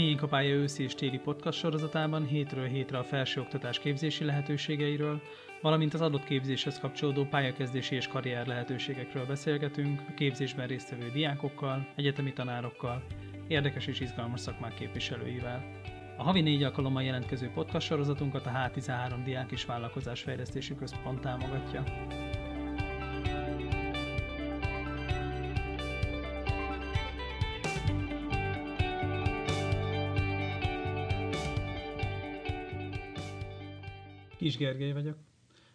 Miénk a pálya őszi és téli podcast sorozatában hétről hétre a felsőoktatás képzési lehetőségeiről, valamint az adott képzéshez kapcsolódó pályakezdési és karrier lehetőségekről beszélgetünk a képzésben résztvevő diákokkal, egyetemi tanárokkal, érdekes és izgalmas szakmák képviselőivel. A havi négy alkalommal jelentkező podcast sorozatunkat a H13 Diák és Vállalkozás Fejlesztési Központ támogatja. Kis Gergely vagyok.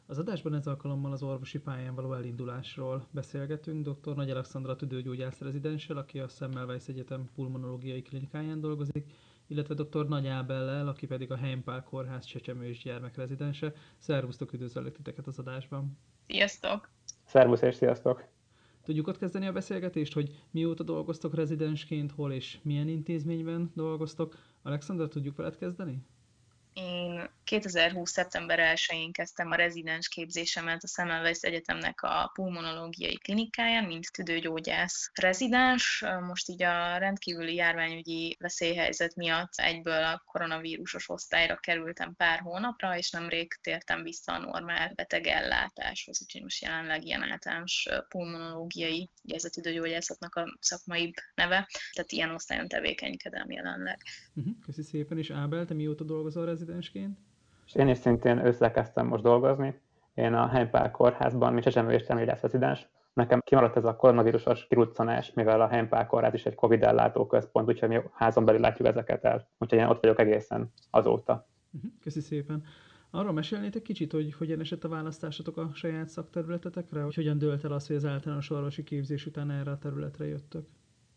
Az adásban ez alkalommal az orvosi pályán való elindulásról beszélgetünk dr. Nagy Alexandra tüdőgyógyász rezidenssel, aki a Semmelweis Egyetem pulmonológiai klinikáján dolgozik, illetve dr. Nagy Ábellel, aki pedig a Heimpál Kórház csecsemő és gyermekrezidense. Szervusztok, üdvözöllek titeket az adásban. Sziasztok! Szervusz és sziasztok! Tudjuk ott kezdeni a beszélgetést, hogy mióta dolgoztok rezidensként, hol és milyen intézményben dolgoztok. Alexandra, tudjuk veled kezdeni? Én 2020. szeptember 1-én kezdtem a rezidens képzésemet a Semmelweis Egyetemnek a pulmonológiai klinikáján, mint tüdőgyógyász rezidens. Most így a rendkívüli járványügyi veszélyhelyzet miatt egyből a koronavírusos osztályra kerültem pár hónapra, és nemrég tértem vissza a normál betegellátáshoz, úgyhogy most jelenleg ilyen általános pulmonológiai, ugye ez a tüdőgyógyászatnak a szakmai neve, tehát ilyen osztályon tevékenykedem jelenleg. Uh-huh, köszi szépen, és Ábel, te mióta dolgozol rezidensként? Én is szintén összekezdtem most dolgozni. Én a Heimpál kórházban, mint csecsemő és rezidens. Nekem kimaradt ez a koronavírusos kiruccanás, mivel a Heimpál kórház is egy Covid ellátó központ, úgyhogy mi házon belül látjuk ezeket el. Úgyhogy én ott vagyok egészen azóta. Uh-huh, köszi szépen. Arról mesélnétek kicsit, hogy hogyan esett a választásotok a saját szakterületetekre, hogy hogyan dölt el az, hogy az általános orvosi képzés után erre a területre jöttök?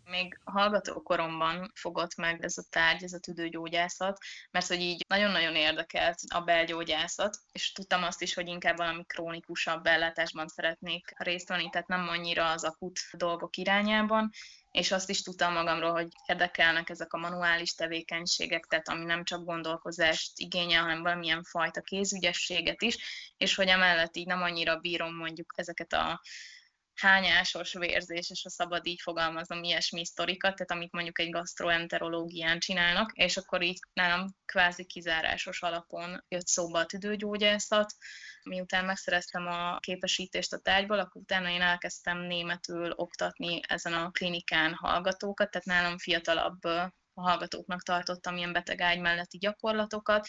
Még hallgatókoromban fogott meg ez a tárgy, ez a tüdőgyógyászat, mert hogy így nagyon-nagyon érdekelt a belgyógyászat, és tudtam azt is, hogy inkább valami krónikusabb ellátásban szeretnék részt venni, tehát nem annyira az akut dolgok irányában, és azt is tudtam magamról, hogy érdekelnek ezek a manuális tevékenységek, tehát ami nem csak gondolkozást igényel, hanem valamilyen fajta kézügyességet is, és hogy emellett így nem annyira bírom mondjuk ezeket a hányásos vérzéses, ha szabad így fogalmazom, ilyesmi sztorikat, tehát amit mondjuk egy gastroenterológián csinálnak, és akkor így nálam kvázi kizárásos alapon jött szóba a tüdőgyógyászat. Miután megszereztem a képesítést a tárgyból, akkor utána én elkezdtem németül oktatni ezen a klinikán hallgatókat, tehát nálam fiatalabb hallgatóknak tartottam ilyen betegágy melletti gyakorlatokat,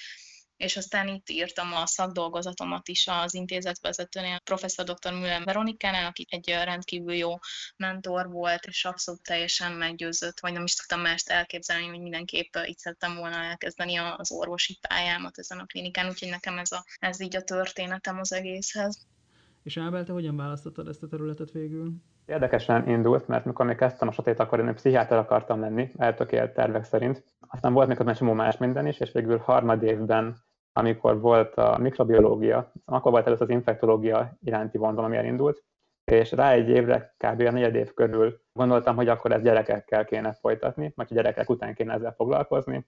és aztán itt írtam a szakdolgozatomat is az intézetvezetőnél, professzor dr. Müller Veronikánál, aki egy rendkívül jó mentor volt, és abszolút teljesen meggyőzött, vagy nem is tudtam mást elképzelni, hogy mindenképp itt szerettem volna elkezdeni az orvosi pályámat ezen a klinikán, úgyhogy nekem ez, a, ez így a történetem az egészhez. És Ábel, te hogyan választottad ezt a területet végül? Érdekesen indult, mert mikor még kezdtem a satét, akkor én pszichiáter akartam lenni, eltökélt tervek szerint. Aztán volt még egy csomó más minden is, és végül harmad évben amikor volt a mikrobiológia, akkor volt először az infektológia iránti vonzalom, ami elindult, és rá egy évre, kb. a negyed év körül gondoltam, hogy akkor ezt gyerekekkel kéne folytatni, vagy gyerekek után kéne ezzel foglalkozni.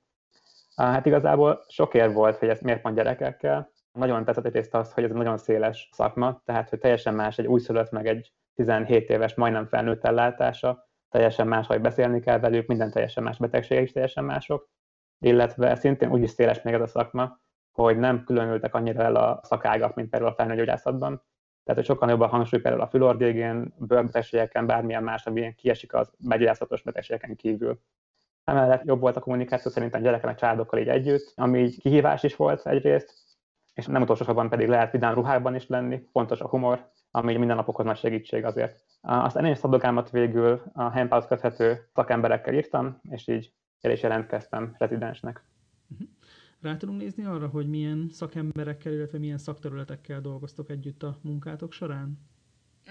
Hát igazából sok ér volt, hogy ezt miért van gyerekekkel. Nagyon tetszett egyrészt az, hogy ez egy nagyon széles szakma, tehát hogy teljesen más egy újszülött meg egy 17 éves, majdnem felnőtt ellátása, teljesen más, hogy beszélni kell velük, minden teljesen más betegségek is teljesen mások, illetve szintén úgy is széles még ez a szakma, hogy nem különültek annyira el a szakágak, mint például a felnőgyógyászatban. Tehát, hogy sokkal jobb a hangsúly például a fülorgégén, bőrbetegségeken, bármilyen más, ami kiesik az begyógyászatos betegségeken kívül. Emellett jobb volt a kommunikáció szerintem gyerekek a családokkal így együtt, ami így kihívás is volt egyrészt, és nem utolsó sorban pedig lehet vidám ruhában is lenni, fontos a humor, ami minden napokhoz nagy segítség azért. Aztán én is szadogámat végül a Hempához köthető szakemberekkel írtam, és így el is jelentkeztem rezidensnek. Rá tudunk nézni arra, hogy milyen szakemberekkel, illetve milyen szakterületekkel dolgoztok együtt a munkátok során?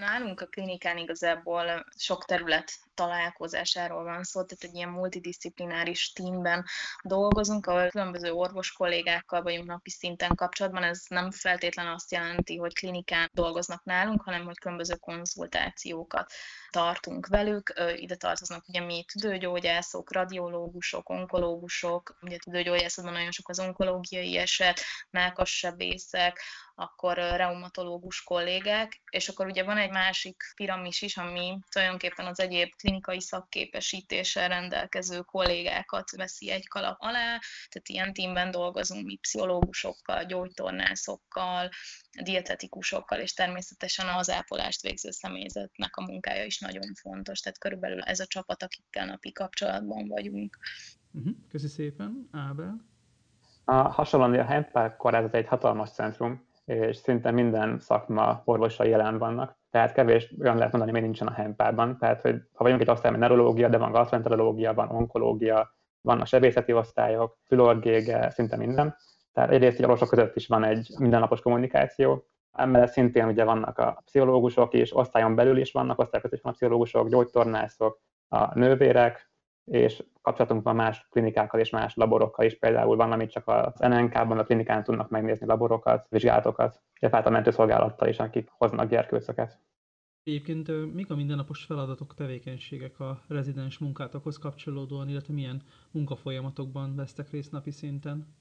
Nálunk a klinikán igazából sok terület találkozásáról van szó, tehát egy ilyen multidisziplináris teamben dolgozunk, ahol különböző orvos kollégákkal vagyunk napi szinten kapcsolatban. Ez nem feltétlen azt jelenti, hogy klinikán dolgoznak nálunk, hanem hogy különböző konzultációkat tartunk velük. Ide tartoznak ugye mi tüdőgyógyászok, radiológusok, onkológusok, ugye tüdőgyógyászatban nagyon sok az onkológiai eset, melkassebészek, akkor reumatológus kollégák, és akkor ugye van egy másik piramis is, ami tulajdonképpen az egyéb klinikai szakképesítéssel rendelkező kollégákat veszi egy kalap alá, tehát ilyen tímben dolgozunk mi pszichológusokkal, gyógytornászokkal, dietetikusokkal, és természetesen az ápolást végző személyzetnek a munkája is nagyon fontos, tehát körülbelül ez a csapat, akikkel napi kapcsolatban vagyunk. Uh-huh. Köszi szépen, Ábel. A hasonlóan a Hempel kórház egy hatalmas centrum, és szinte minden szakma orvosai jelen vannak. Tehát kevés olyan lehet mondani, hogy nincsen a Hempelban. Tehát, hogy ha vagyunk egy osztály, neurológia, de van gastroenterológia, van onkológia, vannak sebészeti osztályok, fülorgége, szinte minden. Tehát egyrészt egy orvosok között is van egy mindennapos kommunikáció, Emellett szintén ugye vannak a pszichológusok is, osztályon belül is vannak, osztályok között is vannak pszichológusok, gyógytornászok, a nővérek, és kapcsolatunk van más klinikákkal és más laborokkal is, például van, amit csak az NNK-ban a klinikán tudnak megnézni laborokat, vizsgálatokat, illetve hát a mentőszolgálattal is, akik hoznak gyerkőcöket. Egyébként mik a mindennapos feladatok, tevékenységek a rezidens munkátokhoz kapcsolódóan, illetve milyen munkafolyamatokban vesztek részt napi szinten?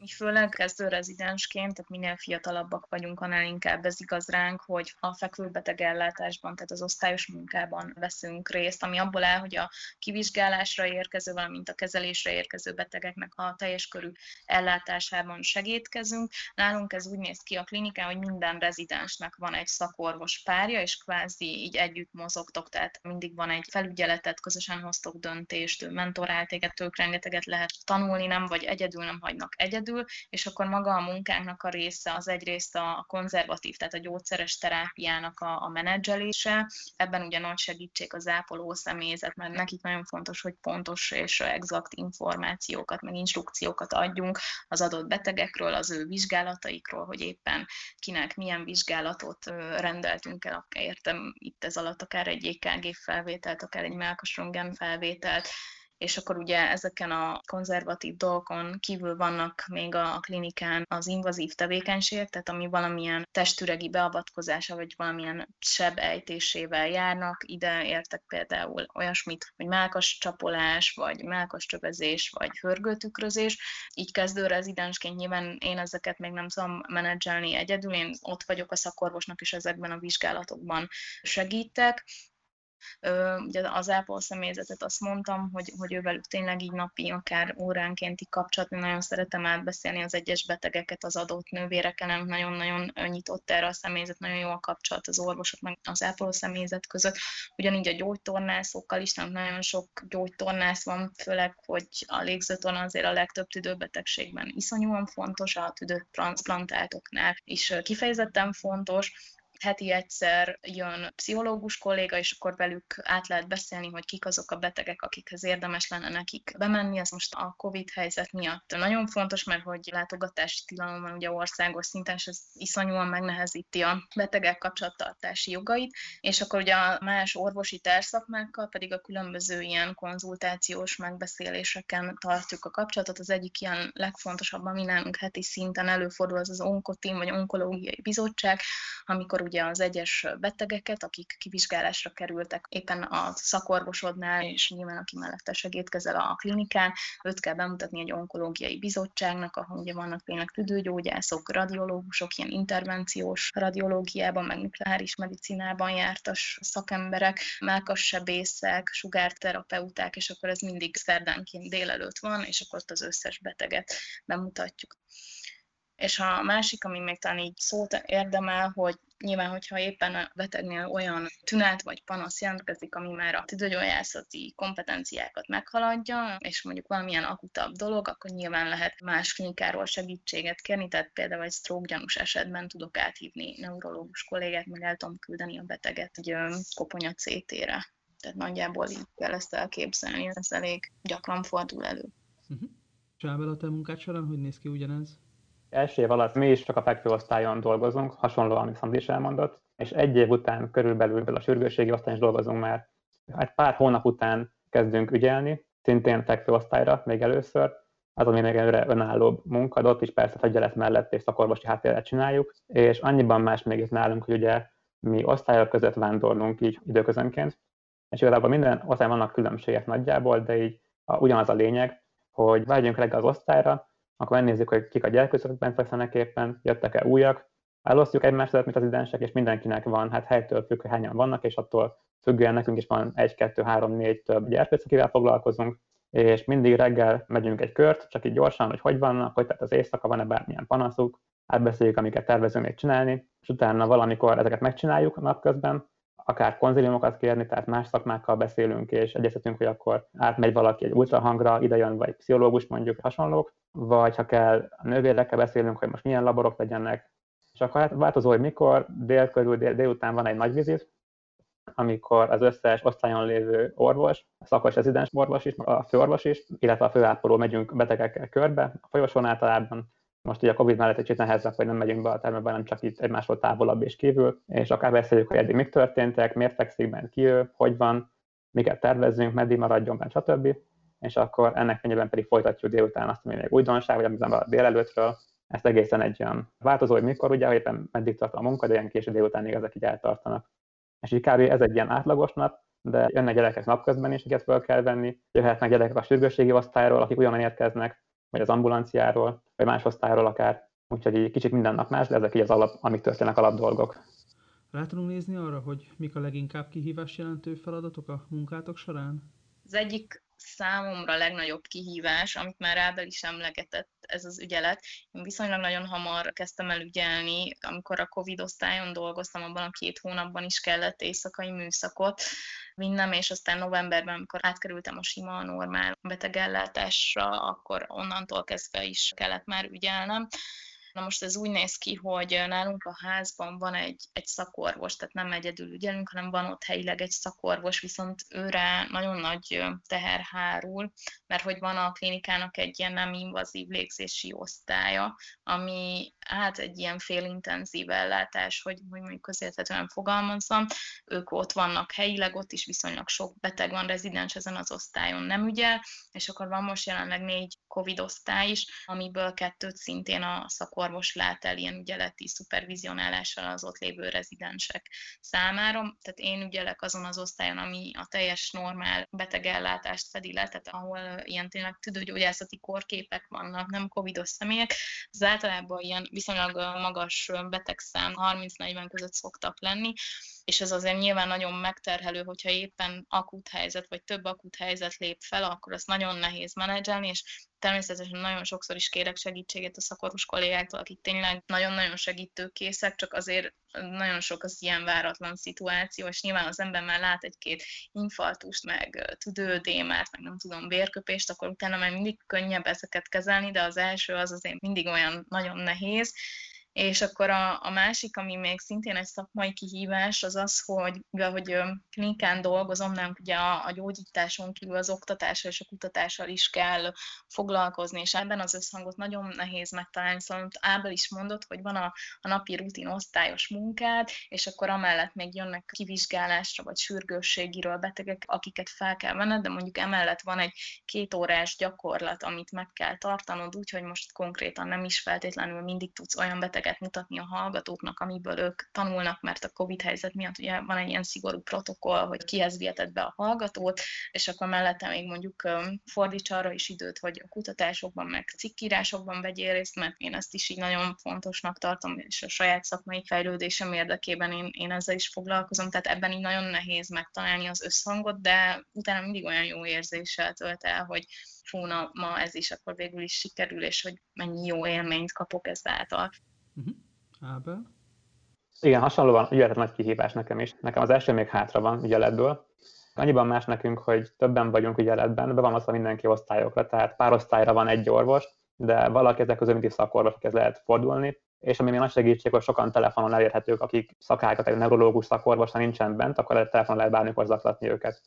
Mi főleg kezdő rezidensként, tehát minél fiatalabbak vagyunk, annál inkább ez igaz ránk, hogy a fekvőbeteg ellátásban, tehát az osztályos munkában veszünk részt, ami abból áll, hogy a kivizsgálásra érkező, valamint a kezelésre érkező betegeknek a teljes körű ellátásában segítkezünk. Nálunk ez úgy néz ki a klinikán, hogy minden rezidensnek van egy szakorvos párja, és kvázi így együtt mozogtok, tehát mindig van egy felügyeletet, közösen hoztok döntést, mentorál téged, tők rengeteget lehet tanulni, nem vagy egyedül, nem hagynak egyedül, egyedül, és akkor maga a munkánknak a része az egyrészt a konzervatív, tehát a gyógyszeres terápiának a, a menedzselése. Ebben ugye nagy segítség az ápoló személyzet, mert nekik nagyon fontos, hogy pontos és exakt információkat, meg instrukciókat adjunk az adott betegekről, az ő vizsgálataikról, hogy éppen kinek milyen vizsgálatot rendeltünk el, értem itt ez alatt akár egy EKG felvételt, akár egy melkasröntgen felvételt, és akkor ugye ezeken a konzervatív dolgokon kívül vannak még a klinikán az invazív tevékenységek, tehát ami valamilyen testüregi beavatkozása, vagy valamilyen seb ejtésével járnak. Ide értek például olyasmit, hogy melkas csapolás, vagy melkas csövezés, vagy hörgőtükrözés. Így kezdő rezidensként nyilván én ezeket még nem tudom menedzselni egyedül, én ott vagyok a szakorvosnak, és ezekben a vizsgálatokban segítek, Ugye az Apple személyzetet azt mondtam, hogy, hogy ővelük tényleg így napi, akár óránkénti kapcsolat, nagyon szeretem átbeszélni az egyes betegeket az adott nővéreken, nagyon-nagyon nyitott erre a személyzet, nagyon jó a kapcsolat az orvosok, meg az Apple személyzet között. Ugyanígy a gyógytornászokkal is, nagyon sok gyógytornász van, főleg, hogy a légzőtorna azért a legtöbb tüdőbetegségben iszonyúan fontos, a tüdőtranszplantáltoknál is kifejezetten fontos, heti egyszer jön pszichológus kolléga, és akkor velük át lehet beszélni, hogy kik azok a betegek, akikhez érdemes lenne nekik bemenni. Ez most a COVID helyzet miatt nagyon fontos, mert hogy látogatási tilalom van ugye országos szinten, és ez iszonyúan megnehezíti a betegek kapcsolattartási jogait, és akkor ugye a más orvosi terszakmákkal pedig a különböző ilyen konzultációs megbeszéléseken tartjuk a kapcsolatot. Az egyik ilyen legfontosabb, ami nálunk heti szinten előfordul, az az onkotim, vagy onkológiai bizottság, amikor ugye az egyes betegeket, akik kivizsgálásra kerültek éppen a szakorvosodnál, és nyilván aki mellette segítkezel a klinikán, őt kell bemutatni egy onkológiai bizottságnak, ahol ugye vannak tényleg tüdőgyógyászok, radiológusok, ilyen intervenciós radiológiában, meg nukleáris medicinában jártas szakemberek, melkassebészek, sugárterapeuták, és akkor ez mindig szerdánként délelőtt van, és akkor ott az összes beteget bemutatjuk. És a másik, ami még talán így szót érdemel, hogy nyilván, hogyha éppen a betegnél olyan tünet vagy panasz jelentkezik, ami már a tüdőgyógyászati kompetenciákat meghaladja, és mondjuk valamilyen akutabb dolog, akkor nyilván lehet más klinikáról segítséget kérni, tehát például egy stroke gyanús esetben tudok áthívni neurológus kollégát, meg el tudom küldeni a beteget egy koponya CT-re. Tehát nagyjából így kell ezt elképzelni, ez elég gyakran fordul elő. Uh-huh. Sábel, a te munkád során hogy néz ki ugyanez? Első év alatt mi is csak a fekvőosztályon dolgozunk, hasonlóan, amit Szandi is elmondott, és egy év után körülbelül a sürgősségi osztályon is dolgozunk már. Egy pár hónap után kezdünk ügyelni, szintén fekvőosztályra még először, az, ami még előre önállóbb munka, ott is persze fegyelet mellett és szakorvosi háttérrel csináljuk, és annyiban más még itt nálunk, hogy ugye mi osztályok között vándorlunk így időközönként, és igazából minden osztály vannak különbségek nagyjából, de így a, ugyanaz a lényeg, hogy vágyjunk reggel az osztályra, akkor megnézzük, hogy kik a gyerkőcök bent fekszenek éppen, jöttek-e újak, elosztjuk egymás mint az idensek, és mindenkinek van, hát helytől függ, hogy hányan vannak, és attól függően nekünk is van egy, kettő, három, négy több gyerpec, akivel foglalkozunk, és mindig reggel megyünk egy kört, csak így gyorsan, hogy hogy vannak, hogy tehát az éjszaka van-e bármilyen panaszuk, átbeszéljük, amiket tervezünk még csinálni, és utána valamikor ezeket megcsináljuk napközben, akár konziliumokat kérni, tehát más szakmákkal beszélünk, és egyeztetünk, hogy akkor átmegy valaki egy ultrahangra, ide jön, vagy pszichológus mondjuk, hasonlók, vagy ha kell a nővérekkel beszélünk, hogy most milyen laborok legyenek, és akkor hát változó, hogy mikor, dél körül, dél, délután van egy nagy vizit, amikor az összes osztályon lévő orvos, a szakos rezidens orvos is, a főorvos is, illetve a főápoló megyünk betegekkel körbe, a folyosón általában, most ugye a Covid mellett kicsit nehezebb, hogy nem megyünk be a termőbe, nem csak itt egymásról távolabb és kívül, és akár beszéljük, hogy eddig mik történtek, miért fekszik bent ki ő, hogy van, miket tervezzünk, meddig maradjon bent, stb. És akkor ennek fényében pedig folytatjuk délután azt, ami még újdonság, vagy amit a délelőttről, ezt egészen egy olyan változó, hogy mikor, ugye, hogy éppen meddig tart a munka, de ilyen késő délutánig ezek így eltartanak. És így kb. ez egy ilyen átlagos nap, de jönnek gyerekek napközben is, akiket fel kell venni, jöhetnek gyerekek a sürgősségi osztályról, akik ugyanan érkeznek, vagy az ambulanciáról, vagy más osztályról akár. Úgyhogy így kicsit minden nap más, de ezek így az alap, amik történnek alap dolgok. Rá tudunk nézni arra, hogy mik a leginkább kihívás jelentő feladatok a munkátok során? Az egyik számomra legnagyobb kihívás, amit már Ábel is emlegetett, ez az ügyelet. Én viszonylag nagyon hamar kezdtem el ügyelni, amikor a Covid osztályon dolgoztam, abban a két hónapban is kellett éjszakai műszakot vinnem, és aztán novemberben, amikor átkerültem a sima, normál betegellátásra, akkor onnantól kezdve is kellett már ügyelnem. Na most ez úgy néz ki, hogy nálunk a házban van egy, egy szakorvos, tehát nem egyedül ügyelünk, hanem van ott helyileg egy szakorvos, viszont őre nagyon nagy teher hárul, mert hogy van a klinikának egy ilyen nem invazív légzési osztálya, ami hát egy ilyen félintenzív ellátás, hogy, hogy mondjuk közérthetően fogalmazzam, ők ott vannak helyileg, ott is viszonylag sok beteg van rezidens ezen az osztályon nem ügyel, és akkor van most jelenleg négy COVID osztály is, amiből kettőt szintén a szakorvos lát el ilyen ügyeleti szupervizionálással az ott lévő rezidensek számára. Tehát én ügyelek azon az osztályon, ami a teljes normál betegellátást fedi le, tehát ahol ilyen tényleg tüdőgyógyászati korképek vannak, nem covidos személyek. Az általában ilyen viszonylag magas betegszám, 30-40 között szoktak lenni, és ez azért nyilván nagyon megterhelő, hogyha éppen akut helyzet, vagy több akut helyzet lép fel, akkor azt nagyon nehéz menedzselni, és természetesen nagyon sokszor is kérek segítséget a szakorvos kollégáktól, akik tényleg nagyon-nagyon segítőkészek, csak azért nagyon sok az ilyen váratlan szituáció, és nyilván az ember már lát egy-két infartust, meg tüdődémát, meg nem tudom, vérköpést, akkor utána már mindig könnyebb ezeket kezelni, de az első az azért mindig olyan nagyon nehéz, és akkor a, a másik, ami még szintén egy szakmai kihívás, az az, hogy mivel hogy klinikán dolgozom, nem ugye a, a gyógyításon kívül az oktatással és a kutatással is kell foglalkozni, és ebben az összhangot nagyon nehéz megtalálni. Szóval Ábel is mondott, hogy van a, a napi rutin osztályos munkád, és akkor amellett még jönnek kivizsgálásra vagy sürgősségiről betegek, akiket fel kell venned, de mondjuk emellett van egy két órás gyakorlat, amit meg kell tartanod, úgyhogy most konkrétan nem is feltétlenül mindig tudsz olyan beteget képeket mutatni a hallgatóknak, amiből ők tanulnak, mert a COVID helyzet miatt ugye van egy ilyen szigorú protokoll, hogy kihez viheted be a hallgatót, és akkor mellette még mondjuk fordíts arra is időt, hogy a kutatásokban, meg cikkírásokban vegyél részt, mert én ezt is így nagyon fontosnak tartom, és a saját szakmai fejlődésem érdekében én, én ezzel is foglalkozom, tehát ebben így nagyon nehéz megtalálni az összhangot, de utána mindig olyan jó érzéssel tölt el, hogy fú, na, ma ez is akkor végül is sikerül, és hogy mennyi jó élményt kapok ezáltal. Uh-huh. Ábel? Igen, hasonlóan ügyelet nagy kihívás nekem is. Nekem az első még hátra van ügyeletből. Annyiban más nekünk, hogy többen vagyunk ügyeletben, be van az mindenki osztályokra, tehát pár osztályra van egy orvos, de valaki ezek közül mindig szakorvos, akihez lehet fordulni, és ami még nagy segítség, hogy sokan telefonon elérhetők, akik szakákat, egy neurológus szakorvos, nincsen bent, akkor lehet telefonon lehet bármikor zaklatni őket.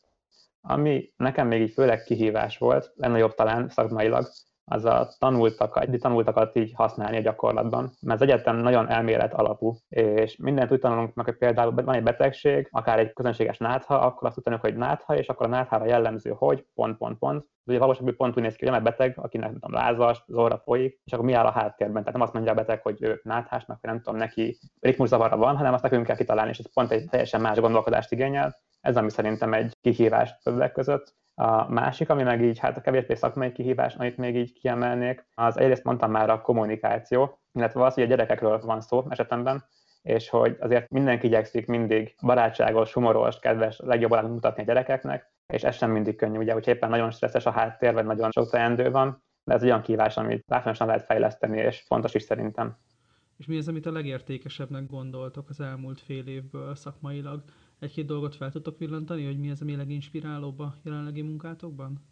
Ami nekem még így főleg kihívás volt, legnagyobb talán szakmailag, az a tanultakat, tanultakat így használni a gyakorlatban. Mert az egyetem nagyon elmélet alapú, és mindent úgy tanulunk meg, hogy például van egy betegség, akár egy közönséges nátha, akkor azt tudjuk, hogy nátha, és akkor a náthára jellemző, hogy pont, pont, pont. Ugye valóságban pont úgy néz ki, hogy nem beteg, akinek nem tudom, lázas, zorra folyik, és akkor mi áll a háttérben. Tehát nem azt mondja a beteg, hogy ő náthásnak, vagy nem tudom, neki ritmuszavarra van, hanem azt nekünk kell kitalálni, és ez pont egy teljesen más gondolkodást igényel. Ez ami szerintem egy kihívás többek között A másik, ami meg így, hát a kevésbé szakmai kihívás, amit még így kiemelnék, az egyrészt mondtam már a kommunikáció, illetve az, hogy a gyerekekről van szó esetemben, és hogy azért mindenki igyekszik mindig barátságos, humoros, kedves, legjobban mutatni a gyerekeknek, és ez sem mindig könnyű, ugye, hogy éppen nagyon stresszes a háttér, vagy nagyon sok teendő van, de ez olyan kívás, amit látványosan lehet fejleszteni, és fontos is szerintem. És mi az, amit a legértékesebbnek gondoltok az elmúlt fél évből szakmailag? Egy-két dolgot fel tudtok villantani, hogy mi az, ami leginspirálóbb a jelenlegi munkátokban?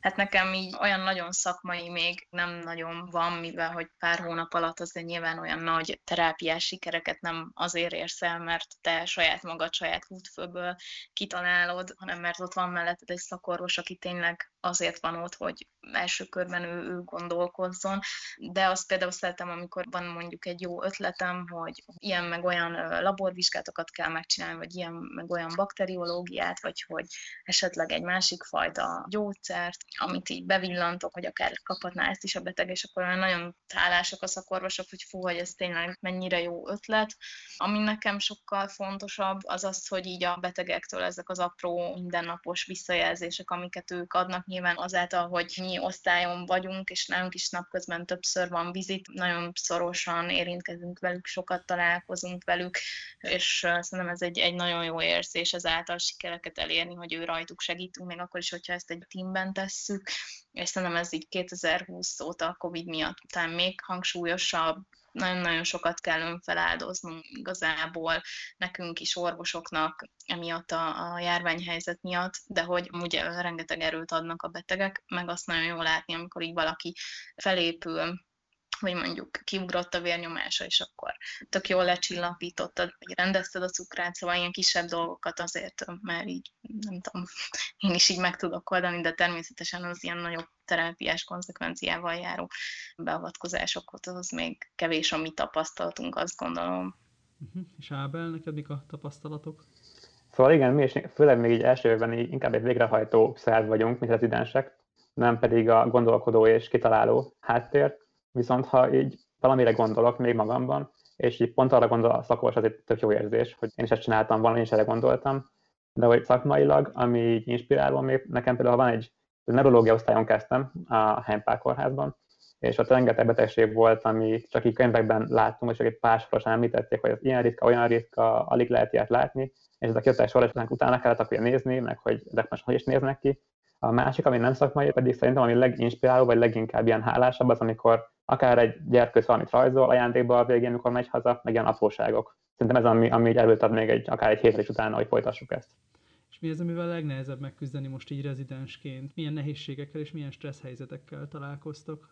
Hát nekem így olyan nagyon szakmai még nem nagyon van, mivel hogy pár hónap alatt azért nyilván olyan nagy terápiás sikereket nem azért érsz el, mert te saját magad, saját útfőből kitalálod, hanem mert ott van melletted egy szakorvos, aki tényleg azért van ott, hogy első körben ő, ő gondolkozzon, de azt például szeretem, amikor van mondjuk egy jó ötletem, hogy ilyen meg olyan laborvizsgálatokat kell megcsinálni, vagy ilyen meg olyan bakteriológiát, vagy hogy esetleg egy másik fajta gyógyszert, amit így bevillantok, hogy akár kaphatná ezt is a beteg, és akkor nagyon hálásak a szakorvosok, hogy fú, hogy ez tényleg mennyire jó ötlet. Ami nekem sokkal fontosabb, az az, hogy így a betegektől ezek az apró mindennapos visszajelzések, amiket ők adnak, nyilván azáltal, hogy mi osztályon vagyunk, és nálunk is napközben többször van vizit, nagyon szorosan érintkezünk velük, sokat találkozunk velük, és szerintem ez egy, egy nagyon jó érzés ezáltal sikereket elérni, hogy ő rajtuk segítünk, még akkor is, hogyha ezt egy teamben tesszük, és szerintem ez így 2020 óta a Covid miatt után még hangsúlyosabb, nagyon-nagyon sokat kell önfeláldoznunk igazából nekünk is, orvosoknak, emiatt a, a járványhelyzet miatt, de hogy ugye rengeteg erőt adnak a betegek, meg azt nagyon jól látni, amikor így valaki felépül, vagy mondjuk kiugrott a vérnyomása, és akkor tök jól lecsillapítottad, vagy rendezted a cukrát, szóval ilyen kisebb dolgokat azért, mert így, nem tudom, én is így meg tudok oldani, de természetesen az ilyen nagyobb terápiás konzekvenciával járó beavatkozásokat, az még kevés, amit tapasztaltunk, azt gondolom. Uh-huh. És Ábel, neked mik a tapasztalatok? Szóval igen, mi is főleg még így első évben így inkább egy végrehajtó szerv vagyunk, mint rezidensek, nem pedig a gondolkodó és kitaláló háttér. Viszont ha így valamire gondolok még magamban, és így pont arra gondol a szakos, az egy tök jó érzés, hogy én is ezt csináltam én is erre gondoltam, de hogy szakmailag, ami így inspiráló még, nekem például van egy, neurológia osztályon kezdtem a Heimpál kórházban, és ott rengeteg betegség volt, ami csak így könyvekben láttunk, és egy pár sorosan említették, hogy az ilyen ritka, olyan ritka, alig lehet ilyet látni, és ezek jöttek sorosnak utána kellett akkor nézni, meg hogy ezek most hogy is néznek ki. A másik, ami nem szakmai, pedig szerintem ami leginspiráló, vagy leginkább ilyen hálásabb, az amikor akár egy gyerkőc valamit rajzol ajándékba a végén, amikor megy haza, meg ilyen apróságok. Szerintem ez ami, ami így erőt ad még egy, akár egy hétre utána, hogy folytassuk ezt. És mi az, amivel a legnehezebb megküzdeni most így rezidensként? Milyen nehézségekkel és milyen stressz helyzetekkel találkoztok?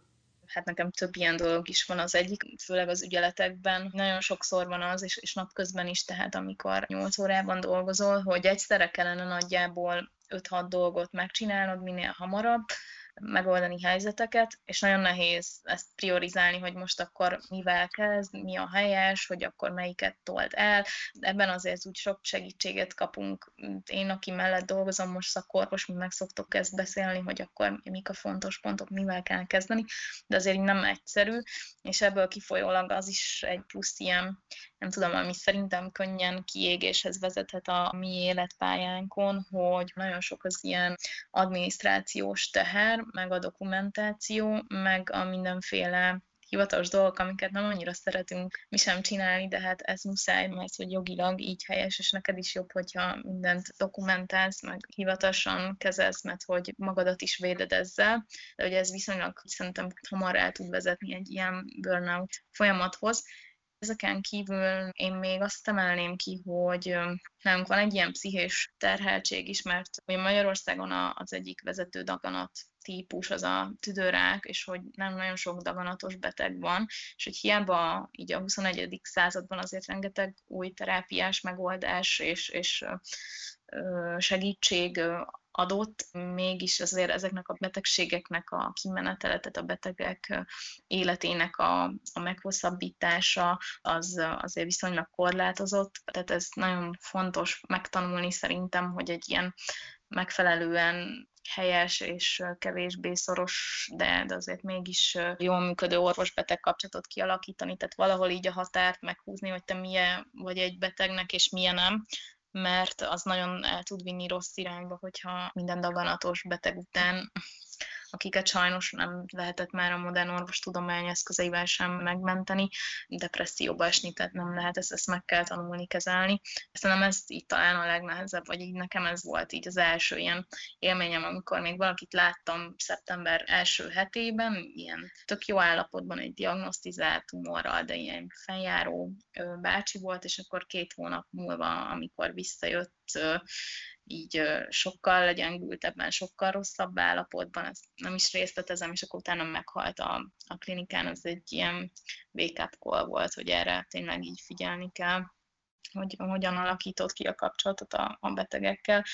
hát nekem több ilyen dolog is van az egyik, főleg az ügyeletekben. Nagyon sokszor van az, és, és napközben is, tehát amikor 8 órában dolgozol, hogy egyszerre kellene nagyjából 5-6 dolgot megcsinálnod minél hamarabb, megoldani helyzeteket, és nagyon nehéz ezt priorizálni, hogy most akkor mivel kezd, mi a helyes, hogy akkor melyiket tolt el. Ebben azért úgy sok segítséget kapunk. Én, aki mellett dolgozom, most szakorvos, mi meg szoktok ezt beszélni, hogy akkor mik a fontos pontok, mivel kell kezdeni, de azért nem egyszerű, és ebből kifolyólag az is egy plusz ilyen, nem tudom, ami szerintem könnyen kiégéshez vezethet a mi életpályánkon, hogy nagyon sok az ilyen adminisztrációs teher, meg a dokumentáció, meg a mindenféle hivatalos dolgok, amiket nem annyira szeretünk mi sem csinálni, de hát ez muszáj, mert hogy jogilag így helyes, és neked is jobb, hogyha mindent dokumentálsz, meg hivatalosan kezelsz, mert hogy magadat is véded ezzel, de hogy ez viszonylag szerintem hamar el tud vezetni egy ilyen burnout folyamathoz, Ezeken kívül én még azt emelném ki, hogy nálunk van egy ilyen pszichés terheltség is, mert Magyarországon az egyik vezető daganat típus az a tüdőrák, és hogy nem nagyon sok daganatos beteg van, és hogy hiába így a 21. században azért rengeteg új terápiás megoldás és, és segítség adott, mégis azért ezeknek a betegségeknek a kimenetele, tehát a betegek életének a, a meghosszabbítása az azért viszonylag korlátozott, tehát ez nagyon fontos megtanulni szerintem, hogy egy ilyen megfelelően helyes és kevésbé szoros, de, de azért mégis jól működő orvos-beteg kapcsolatot kialakítani, tehát valahol így a határt meghúzni, hogy te milyen vagy egy betegnek, és milyen nem, mert az nagyon el tud vinni rossz irányba, hogyha minden daganatos beteg után akiket sajnos nem lehetett már a modern orvostudomány eszközeivel sem megmenteni, depresszióba esni, tehát nem lehet ezt, ezt meg kell tanulni, kezelni. Szerintem ez így talán a legnehezebb, vagy így nekem ez volt így az első ilyen élményem, amikor még valakit láttam szeptember első hetében, ilyen tök jó állapotban egy diagnosztizált tumorral, de ilyen feljáró bácsi volt, és akkor két hónap múlva, amikor visszajött így sokkal legyengültebben, sokkal rosszabb állapotban, ezt nem is részletezem, és akkor utána meghalt a, a klinikán, az egy ilyen wake-up call volt, hogy erre tényleg így figyelni kell hogy hogyan alakított ki a kapcsolatot a, a betegekkel.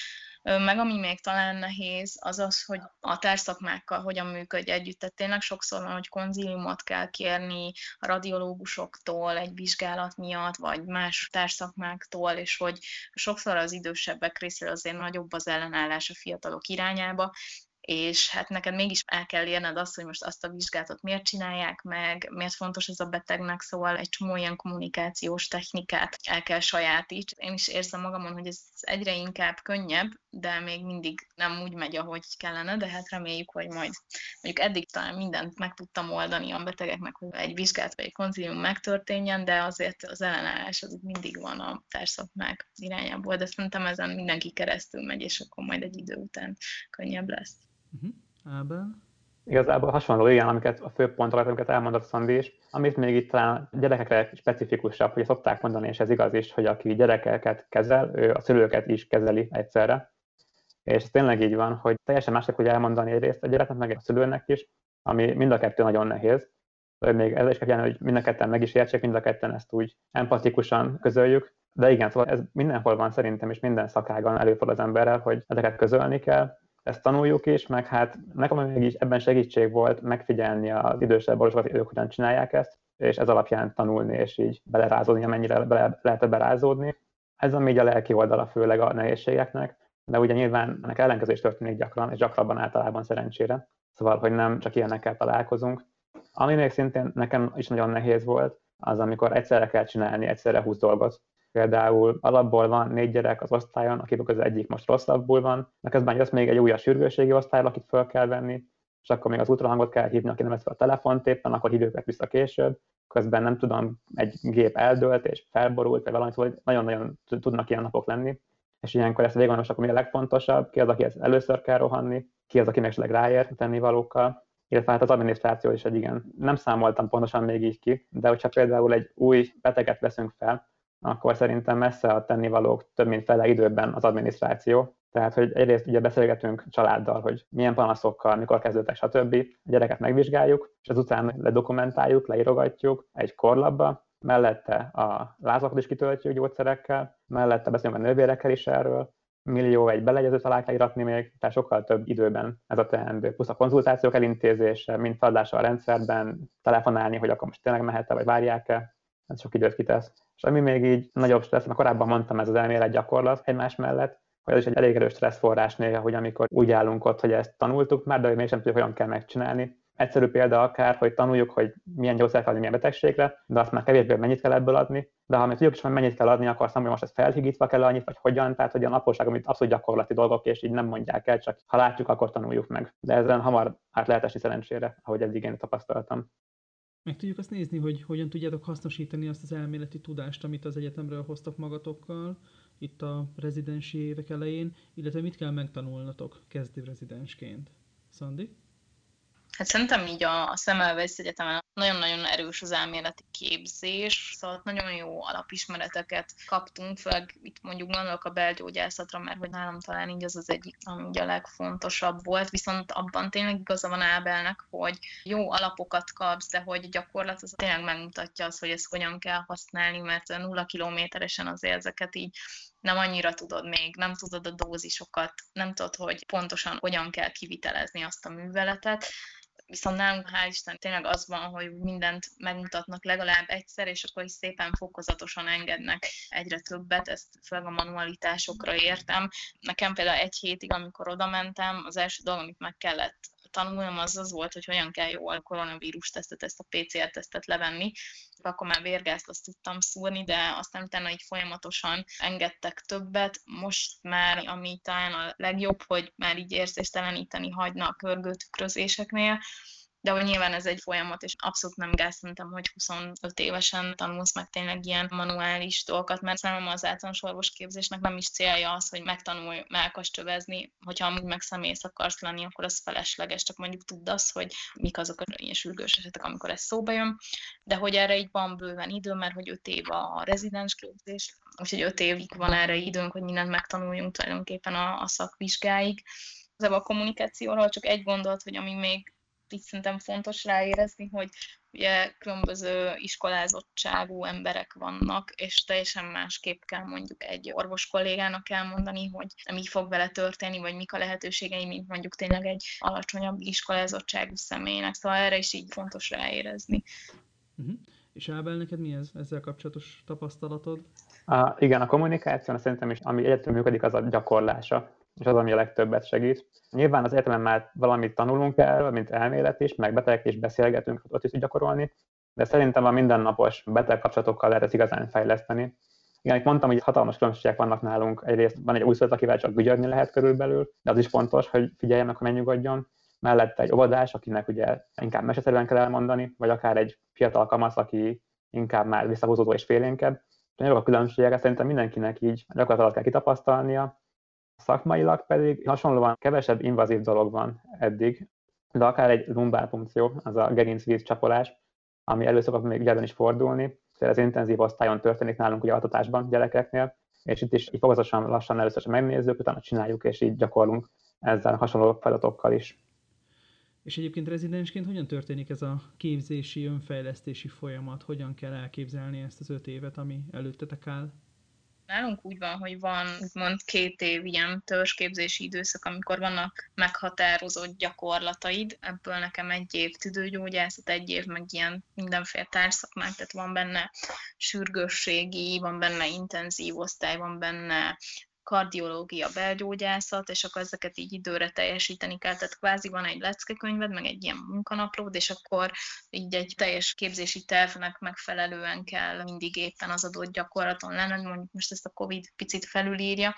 Meg ami még talán nehéz, az az, hogy a társzakmákkal hogyan működj együtt. Tehát tényleg sokszor van, hogy konziliumot kell kérni a radiológusoktól egy vizsgálat miatt, vagy más társzakmáktól, és hogy sokszor az idősebbek részéről azért nagyobb az ellenállás a fiatalok irányába, és hát neked mégis el kell érned azt, hogy most azt a vizsgálatot miért csinálják meg, miért fontos ez a betegnek, szóval egy csomó ilyen kommunikációs technikát el kell sajátítani. Én is érzem magamon, hogy ez egyre inkább könnyebb, de még mindig nem úgy megy, ahogy kellene, de hát reméljük, hogy majd mondjuk eddig talán mindent meg tudtam oldani a betegeknek, hogy egy vizsgálat vagy egy konzilium megtörténjen, de azért az ellenállás az mindig van a társzakmák irányából, de szerintem ezen mindenki keresztül megy, és akkor majd egy idő után könnyebb lesz. Uh-huh. Ábel? Igazából hasonló ilyen, amiket a fő pontokat, amiket elmondott Szandi is, amit még itt talán gyerekekre specifikusabb, hogy szokták mondani, és ez igaz is, hogy aki gyerekeket kezel, ő a szülőket is kezeli egyszerre. És ez tényleg így van, hogy teljesen másik, hogy elmondani egyrészt a gyereknek, meg a szülőnek is, ami mind a kettő nagyon nehéz. De még ez is kell hogy mind a ketten meg is értsék, mind a ketten ezt úgy empatikusan közöljük. De igen, szóval ez mindenhol van szerintem, és minden szakágon előfordul az emberrel, hogy ezeket közölni kell, ezt tanuljuk is, meg hát nekem mégis ebben segítség volt megfigyelni az idősebb orvosokat, ők hogyan csinálják ezt, és ez alapján tanulni, és így belerázódni, amennyire bele, lehet berázódni. Ez a még a lelki oldala főleg a nehézségeknek, de ugye nyilván ennek ellenkezés történik gyakran, és gyakrabban általában szerencsére. Szóval, hogy nem csak ilyenekkel találkozunk. Ami még szintén nekem is nagyon nehéz volt, az amikor egyszerre kell csinálni egyszerre 20 dolgot. Például alapból van négy gyerek az osztályon, akik az egyik most rosszabbul van, de közben jössz még egy újabb sürgőségi osztályra, akit fel kell venni, és akkor még az ultrahangot kell hívni, aki nem vesz fel a telefont éppen, akkor hívjuk vissza később. Közben nem tudom, egy gép eldőlt és felborult, vagy valami, szóval nagyon-nagyon tudnak ilyen napok lenni. És ilyenkor ezt végig akkor mi a legfontosabb, ki az, aki ezt először kell rohanni, ki az, aki meg ráért tenni valókkal illetve hát az adminisztráció is egy igen. Nem számoltam pontosan még így ki, de hogyha például egy új beteget veszünk fel, akkor szerintem messze a tennivalók több mint fele időben az adminisztráció. Tehát, hogy egyrészt ugye beszélgetünk családdal, hogy milyen panaszokkal, mikor kezdődtek, stb. A gyereket megvizsgáljuk, és azután ledokumentáljuk, leírogatjuk egy korlapba, mellette a lázakat is kitöltjük gyógyszerekkel, mellette beszélünk a nővérekkel is erről, millió egy belegyezőt alá kell iratni még, tehát sokkal több időben ez a teendő. Plusz a konzultációk elintézése, mint feladása a rendszerben, telefonálni, hogy akkor most tényleg mehet-e, vagy várják-e, ez sok időt kitesz. És ami még így nagyobb stressz, mert korábban mondtam, ez az elmélet gyakorlat egymás mellett, hogy ez is egy elég erős stresszforrás néha, hogy amikor úgy állunk ott, hogy ezt tanultuk már, de mégsem tudjuk, hogyan kell megcsinálni. Egyszerű példa akár, hogy tanuljuk, hogy milyen gyógyszer kell adni milyen betegségre, de azt már kevésbé mennyit kell ebből adni. De ha mi tudjuk is, hogy mennyit kell adni, akkor azt mondom, hogy most ez felhigítva kell annyit, vagy hogyan, tehát hogy a naposság, amit abszolút gyakorlati dolgok, és így nem mondják el, csak ha látjuk, akkor tanuljuk meg. De ezen hamar át lehet esni szerencsére, ahogy eddig én tapasztaltam. Meg tudjuk azt nézni, hogy hogyan tudjátok hasznosítani azt az elméleti tudást, amit az egyetemről hoztak magatokkal, itt a rezidensi évek elején, illetve mit kell megtanulnatok kezdő rezidensként. Szandi? Hát szerintem így a, a Semmelweis Egyetemen nagyon-nagyon erős az elméleti képzés, szóval nagyon jó alapismereteket kaptunk, főleg itt mondjuk gondolok a belgyógyászatra, mert hogy nálam talán így az az egyik, ami a legfontosabb volt, viszont abban tényleg igaza van Ábelnek, hogy jó alapokat kapsz, de hogy a gyakorlat az tényleg megmutatja azt, hogy ezt hogyan kell használni, mert nulla kilométeresen azért ezeket így nem annyira tudod még, nem tudod a dózisokat, nem tudod, hogy pontosan hogyan kell kivitelezni azt a műveletet, viszont nálunk hál' Isten tényleg az van, hogy mindent megmutatnak legalább egyszer, és akkor is szépen fokozatosan engednek egyre többet, ezt főleg a manualitásokra értem. Nekem például egy hétig, amikor oda mentem, az első dolog, amit meg kellett tanulnom, az az volt, hogy hogyan kell jól a koronavírus tesztet, ezt a PCR tesztet levenni. Akkor már vérgázt azt tudtam szúrni, de aztán utána így folyamatosan engedtek többet. Most már, ami talán a legjobb, hogy már így érzésteleníteni hagyna a körgőtükrözéseknél, de hogy nyilván ez egy folyamat, és abszolút nem gáz, hogy 25 évesen tanulsz meg tényleg ilyen manuális dolgokat, mert számomra az általános orvosképzésnek nem is célja az, hogy megtanulj melkas csövezni, hogyha amúgy meg személysz akarsz lenni, akkor az felesleges, csak mondjuk tudd azt, hogy mik azok a ilyen sürgős esetek, amikor ez szóba jön, de hogy erre így van bőven idő, mert hogy 5 év a rezidens képzés, úgyhogy 5 évig van erre időnk, hogy mindent megtanuljunk tulajdonképpen a, a szakvizsgáig. Ez a kommunikációról csak egy gondolat, hogy ami még így szerintem fontos ráérezni, hogy ugye különböző iskolázottságú emberek vannak, és teljesen másképp kell mondjuk egy orvos kollégának elmondani, hogy mi fog vele történni, vagy mik a lehetőségei, mint mondjuk tényleg egy alacsonyabb iskolázottságú személynek. Szóval erre is így fontos ráérezni. Uh-huh. És Ábel, neked mi ez ezzel kapcsolatos tapasztalatod? A, igen, a kommunikáció szerintem is, ami egyetlen működik, az a gyakorlása és az, ami a legtöbbet segít. Nyilván az egyetemen már valamit tanulunk el, mint elmélet is, meg betegek is beszélgetünk, ott is gyakorolni, de szerintem a mindennapos beteg kapcsolatokkal lehet ezt igazán fejleszteni. Igen, mondtam, hogy hatalmas különbségek vannak nálunk. Egyrészt van egy újszülött, akivel csak gügyörni lehet körülbelül, de az is fontos, hogy figyeljen hogy megnyugodjon. Mellette egy óvodás, akinek ugye inkább meseszerűen kell elmondani, vagy akár egy fiatal kamasz, aki inkább már visszahúzódó és félénkebb. De a különbségek szerintem mindenkinek így gyakorlatilag kell kitapasztalnia, Szakmailag pedig hasonlóan kevesebb invazív dolog van eddig, de akár egy lumbár funkció, az a gerincvíz csapolás, ami elő szokott még ügyelben is fordulni, az intenzív osztályon történik nálunk ugye altatásban gyerekeknél, és itt is így fokozatosan lassan először sem megnézzük, utána csináljuk, és így gyakorlunk ezzel hasonló feladatokkal is. És egyébként rezidensként hogyan történik ez a képzési, önfejlesztési folyamat? Hogyan kell elképzelni ezt az öt évet, ami előttetek áll? Nálunk úgy van, hogy van úgymond két év ilyen törzsképzési időszak, amikor vannak meghatározott gyakorlataid. Ebből nekem egy év tüdőgyógyászat, egy év meg ilyen mindenféle társzakmák, tehát van benne sürgősségi, van benne intenzív osztály, van benne kardiológia, belgyógyászat, és akkor ezeket így időre teljesíteni kell. Tehát kvázi van egy leckekönyved, meg egy ilyen munkanaplód, és akkor így egy teljes képzési tervnek megfelelően kell mindig éppen az adott gyakorlaton lenned, mondjuk most ezt a Covid picit felülírja,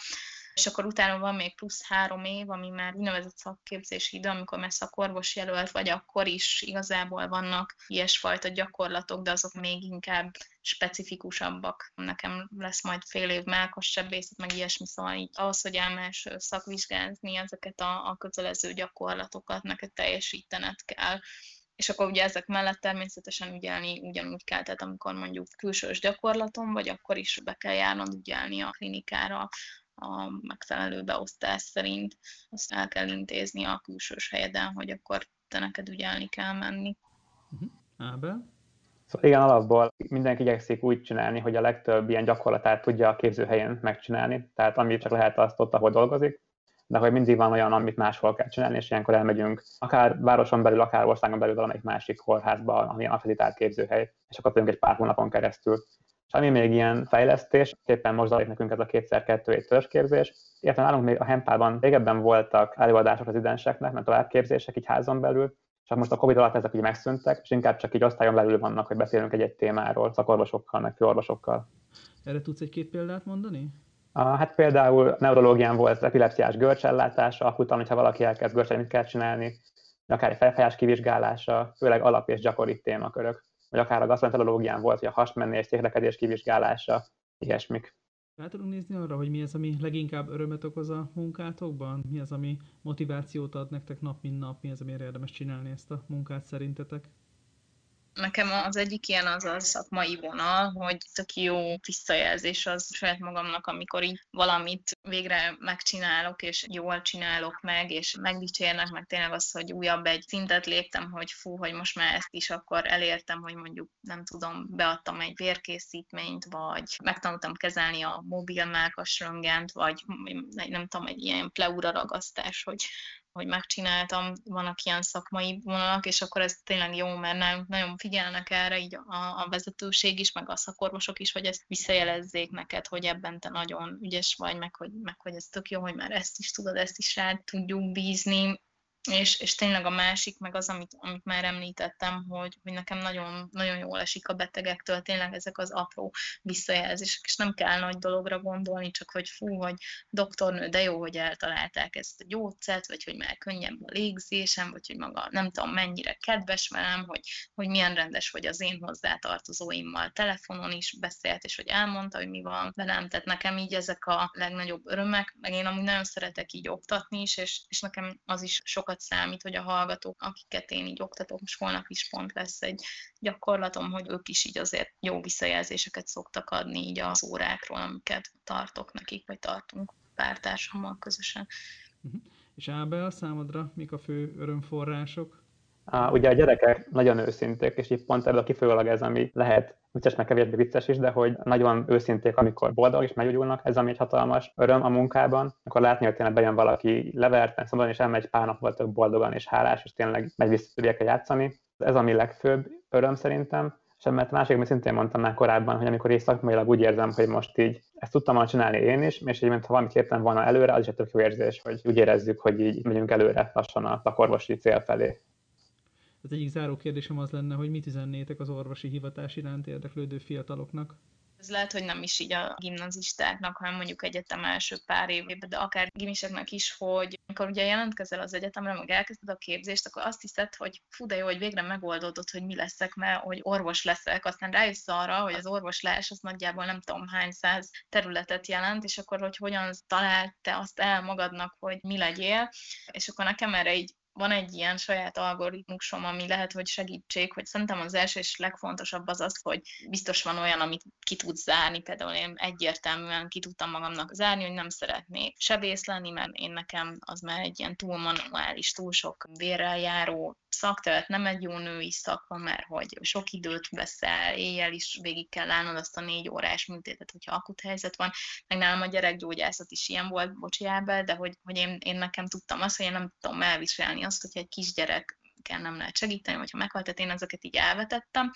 és akkor utána van még plusz három év, ami már úgynevezett szakképzési idő, amikor már szakorvos jelölt vagy, akkor is igazából vannak ilyesfajta gyakorlatok, de azok még inkább specifikusabbak. Nekem lesz majd fél év melkos sebészet, meg ilyesmi, szóval így ahhoz, hogy elmás szakvizsgázni ezeket a, a kötelező gyakorlatokat, neked teljesítened kell és akkor ugye ezek mellett természetesen ügyelni ugyanúgy kell, tehát amikor mondjuk külsős gyakorlaton vagy, akkor is be kell járnod ügyelni a klinikára, a megfelelő beosztás szerint azt el kell intézni a külsős helyeden, hogy akkor te neked ügyelni kell menni. Uh-huh. Ábel? Szóval igen, alapból mindenki igyekszik úgy csinálni, hogy a legtöbb ilyen gyakorlatát tudja a képzőhelyen megcsinálni, tehát amit csak lehet azt ott, ahol dolgozik, de hogy mindig van olyan, amit máshol kell csinálni, és ilyenkor elmegyünk akár városon belül, akár országon belül valamelyik másik kórházba, ami akkreditált képzőhely, és akkor tudunk egy pár hónapon keresztül és ami még ilyen fejlesztés, éppen most zajlik nekünk ez a kétszer kettő egy törzsképzés. Értem, nálunk még a Hempában régebben voltak előadások az idenseknek, mert továbbképzések így házon belül, csak most a Covid alatt ezek így megszűntek, és inkább csak így osztályon belül vannak, hogy beszélünk egy-egy témáról, szakorvosokkal, meg főorvosokkal. Erre tudsz egy-két példát mondani? A, hát például neurológián volt epilepsziás görcsellátása, akutan, hogyha valaki elkezd görcsel, mit kell csinálni, akár egy felfájás kivizsgálása, főleg alap és gyakori témakörök vagy akár a gastroenterológián volt, hogy a hasmenés, téhrekedés kivizsgálása, ilyesmik. Rá tudunk nézni arra, hogy mi az, ami leginkább örömet okoz a munkátokban? Mi az, ami motivációt ad nektek nap, mint nap? Mi az, amire érdemes csinálni ezt a munkát szerintetek? Nekem az egyik ilyen az a szakmai vonal, hogy tök jó visszajelzés az saját magamnak, amikor így valamit végre megcsinálok, és jól csinálok meg, és megdicsérnek, meg tényleg az, hogy újabb egy szintet léptem, hogy fú, hogy most már ezt is akkor elértem, hogy mondjuk nem tudom, beadtam egy vérkészítményt, vagy megtanultam kezelni a mobil röngent, vagy nem tudom, egy ilyen pleura ragasztás, hogy hogy megcsináltam, vannak ilyen szakmai vonalak, és akkor ez tényleg jó, mert nem, nagyon figyelnek erre így a, a vezetőség is, meg a szakorvosok is, hogy ezt visszajelezzék neked, hogy ebben te nagyon ügyes vagy, meg hogy, meg hogy ez tök jó, hogy már ezt is tudod, ezt is rád tudjuk bízni, és, és tényleg a másik, meg az, amit, amit már említettem, hogy, hogy nekem nagyon, nagyon jól esik a betegektől, tényleg ezek az apró visszajelzések, és nem kell nagy dologra gondolni, csak hogy fú, hogy doktornő, de jó, hogy eltalálták ezt a gyógyszert, vagy hogy már könnyebb a légzésem, vagy hogy maga nem tudom mennyire kedves velem, hogy, hogy milyen rendes vagy az én hozzátartozóimmal telefonon is beszélt, és hogy elmondta, hogy mi van velem, tehát nekem így ezek a legnagyobb örömek, meg én amúgy nagyon szeretek így oktatni is, és, és nekem az is sokat sokat számít, hogy a hallgatók, akiket én így oktatok, most holnap is pont lesz egy gyakorlatom, hogy ők is így azért jó visszajelzéseket szoktak adni így az órákról, amiket tartok nekik, vagy tartunk pártársammal közösen. Uh-huh. És Ábel, számodra mik a fő örömforrások? Ugye a gyerekek nagyon őszinték, és itt pont ebből kifolyólag ez, ami lehet vicces, meg kevésbé vicces is, de hogy nagyon őszinték, amikor boldog és meggyógyulnak, ez ami egy hatalmas öröm a munkában, akkor látni, hogy tényleg bejön valaki leverten, szabadon, és elmegy pár nap volt boldogan és hálás, és tényleg megy vissza játszani. Ez a mi legfőbb öröm szerintem, és mert másik, amit szintén mondtam már korábban, hogy amikor én szakmailag úgy érzem, hogy most így ezt tudtam volna csinálni én is, és így, mintha valamit léptem volna előre, az is egy tök jó érzés, hogy úgy érezzük, hogy így megyünk előre lassan a szakorvosi cél felé. Az egyik záró kérdésem az lenne, hogy mit üzennétek az orvosi hivatás iránt érdeklődő fiataloknak? Ez lehet, hogy nem is így a gimnazistáknak, hanem mondjuk egyetem első pár évében, de akár gimiseknek is, hogy amikor ugye jelentkezel az egyetemre, meg elkezded a képzést, akkor azt hiszed, hogy fú, de jó, hogy végre megoldódott, hogy mi leszek, mert hogy orvos leszek, aztán rájössz arra, hogy az orvoslás az nagyjából nem tudom hány száz területet jelent, és akkor, hogy hogyan talált te azt el magadnak, hogy mi legyél, és akkor nekem erre így van egy ilyen saját algoritmusom, ami lehet, hogy segítség, hogy szerintem az első és legfontosabb az az, hogy biztos van olyan, amit ki tudsz zárni, például én egyértelműen ki tudtam magamnak zárni, hogy nem szeretnék sebész lenni, mert én nekem az már egy ilyen túl manuális, túl sok vérrel járó szak, tehát nem egy jó női szakma, mert hogy sok időt veszel, éjjel is végig kell állnod azt a négy órás műtétet, hogyha akut helyzet van, meg nálam a gyerekgyógyászat is ilyen volt, bocsiába, de hogy, hogy én, én nekem tudtam azt, hogy én nem tudom elviselni azt, hogyha egy kisgyerek kell nem lehet segíteni, vagy ha meghalt, tehát én ezeket így elvetettem,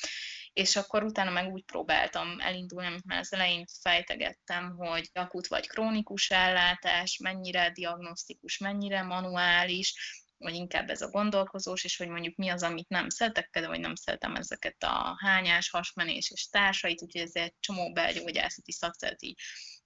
és akkor utána meg úgy próbáltam elindulni, amit már az elején fejtegettem, hogy akut vagy krónikus ellátás, mennyire diagnosztikus, mennyire manuális, vagy inkább ez a gondolkozós, és hogy mondjuk mi az, amit nem szeretek, például, hogy nem szeretem ezeket a hányás, hasmenés és társait, úgyhogy ez egy csomó belgyógyászati szakcert így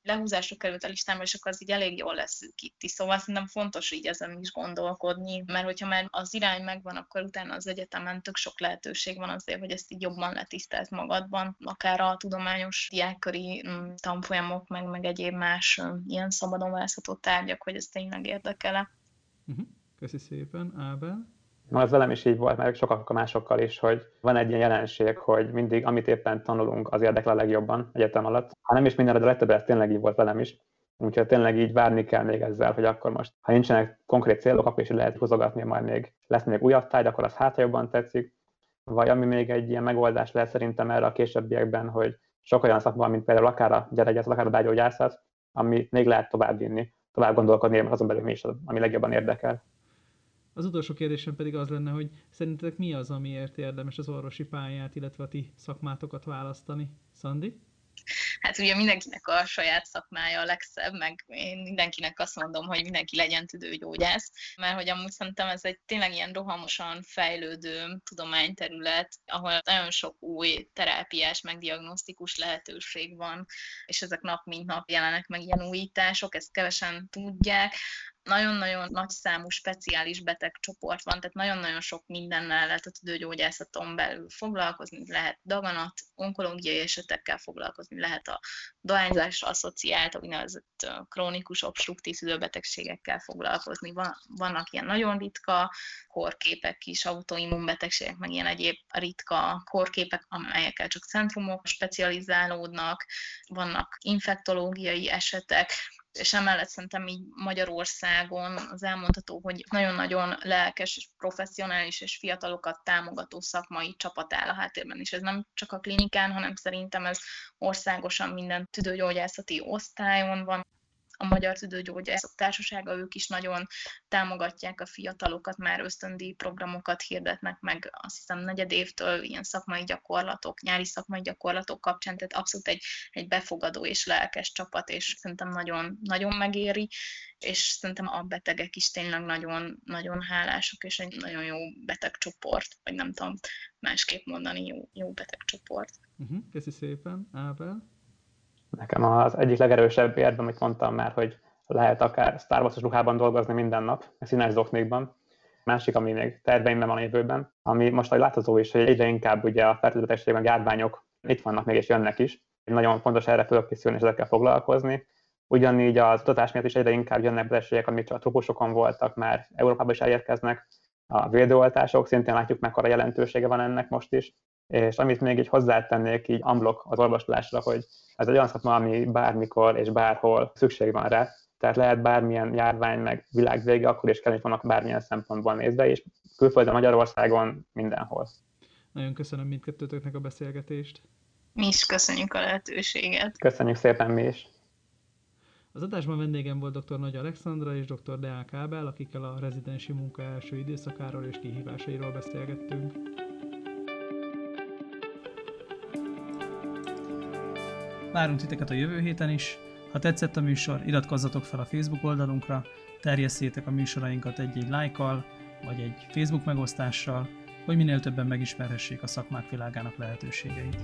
lehúzásra került a listámra, és akkor az így elég jól leszűkíti. Szóval szerintem fontos így ezen is gondolkodni, mert hogyha már az irány megvan, akkor utána az egyetemen tök sok lehetőség van azért, hogy ezt így jobban letisztelt magadban, akár a tudományos diákköri mm, tanfolyamok, meg, meg egyéb más ilyen szabadon választható tárgyak, hogy ez tényleg érdekele. Uh-huh. Köszi szépen, Ábel. Na, ez velem is így volt, meg sokak másokkal is, hogy van egy ilyen jelenség, hogy mindig, amit éppen tanulunk, az érdekel a legjobban egyetem alatt. Ha nem is minden, de legtöbb ez tényleg így volt velem is. Úgyhogy tényleg így várni kell még ezzel, hogy akkor most, ha nincsenek konkrét célok, akkor is lehet húzogatni, majd még lesz még újabb tárgy, akkor az hát jobban tetszik. Vagy ami még egy ilyen megoldás lehet szerintem erre a későbbiekben, hogy sok olyan szakma, mint például akár a gyerekgyászat, akár a bágyógyászat, amit még lehet tovább vinni, tovább gondolkodni, azon belül mi is, ami legjobban érdekel. Az utolsó kérdésem pedig az lenne, hogy szerintetek mi az, amiért érdemes az orvosi pályát, illetve a ti szakmátokat választani? Szandi? Hát ugye mindenkinek a saját szakmája a legszebb, meg én mindenkinek azt mondom, hogy mindenki legyen tüdőgyógyász, mert hogy amúgy szerintem ez egy tényleg ilyen rohamosan fejlődő tudományterület, ahol nagyon sok új terápiás, meg diagnosztikus lehetőség van, és ezek nap mint nap jelenek meg ilyen újítások, ezt kevesen tudják, nagyon-nagyon nagy számú speciális betegcsoport van, tehát nagyon-nagyon sok mindennel lehet a tüdőgyógyászaton belül foglalkozni, lehet daganat, onkológiai esetekkel foglalkozni, lehet a dohányzásra asszociált, úgynevezett krónikus obstruktív tüdőbetegségekkel foglalkozni. Van, vannak ilyen nagyon ritka korképek is, autoimmunbetegségek, meg ilyen egyéb ritka korképek, amelyekkel csak centrumok specializálódnak, vannak infektológiai esetek, és emellett szerintem így Magyarországon az elmondható, hogy nagyon-nagyon lelkes, professzionális és fiatalokat támogató szakmai csapat áll a háttérben, és ez nem csak a klinikán, hanem szerintem ez országosan minden tüdőgyógyászati osztályon van, a Magyar Tüdőgyógyászok Társasága, ők is nagyon támogatják a fiatalokat, már ösztöndíj programokat hirdetnek meg, azt hiszem negyed évtől ilyen szakmai gyakorlatok, nyári szakmai gyakorlatok kapcsán, tehát abszolút egy, egy befogadó és lelkes csapat, és szerintem nagyon, nagyon megéri, és szerintem a betegek is tényleg nagyon, nagyon hálások, és egy nagyon jó betegcsoport, vagy nem tudom másképp mondani, jó, jó betegcsoport. Uh-huh. Köszi szépen, Ábel. Nekem az egyik legerősebb érve, amit mondtam már, hogy lehet akár Star Wars ruhában dolgozni minden nap, színes zoknékban. Másik, ami még terveimben van a jövőben, ami most ahogy látható is, hogy egyre inkább ugye a fertőzőbetegségben járványok itt vannak még és jönnek is. Nagyon fontos erre fölkészülni és ezekkel foglalkozni. Ugyanígy az utatás miatt is egyre inkább jönnek betegségek, amik csak a trópusokon voltak, már Európába is elérkeznek. A védőoltások, szintén látjuk mekkora jelentősége van ennek most is. És amit még így hozzátennék így unblock az orvoslásra, hogy ez egy olyan szakma, ami bármikor és bárhol szükség van rá, tehát lehet bármilyen járvány, meg világvége, akkor is kell, hogy vannak bármilyen szempontból nézve, és külföldön, Magyarországon, mindenhol. Nagyon köszönöm mindkettőtöknek a beszélgetést. Mi is köszönjük a lehetőséget. Köszönjük szépen mi is. Az adásban vendégem volt dr. Nagy Alexandra és dr. Deák Ábel, akikkel a rezidensi munka első időszakáról és kihívásairól beszélgettünk. Várunk titeket a jövő héten is. Ha tetszett a műsor, iratkozzatok fel a Facebook oldalunkra, terjesszétek a műsorainkat egy-egy lájkkal, vagy egy Facebook megosztással, hogy minél többen megismerhessék a szakmák világának lehetőségeit.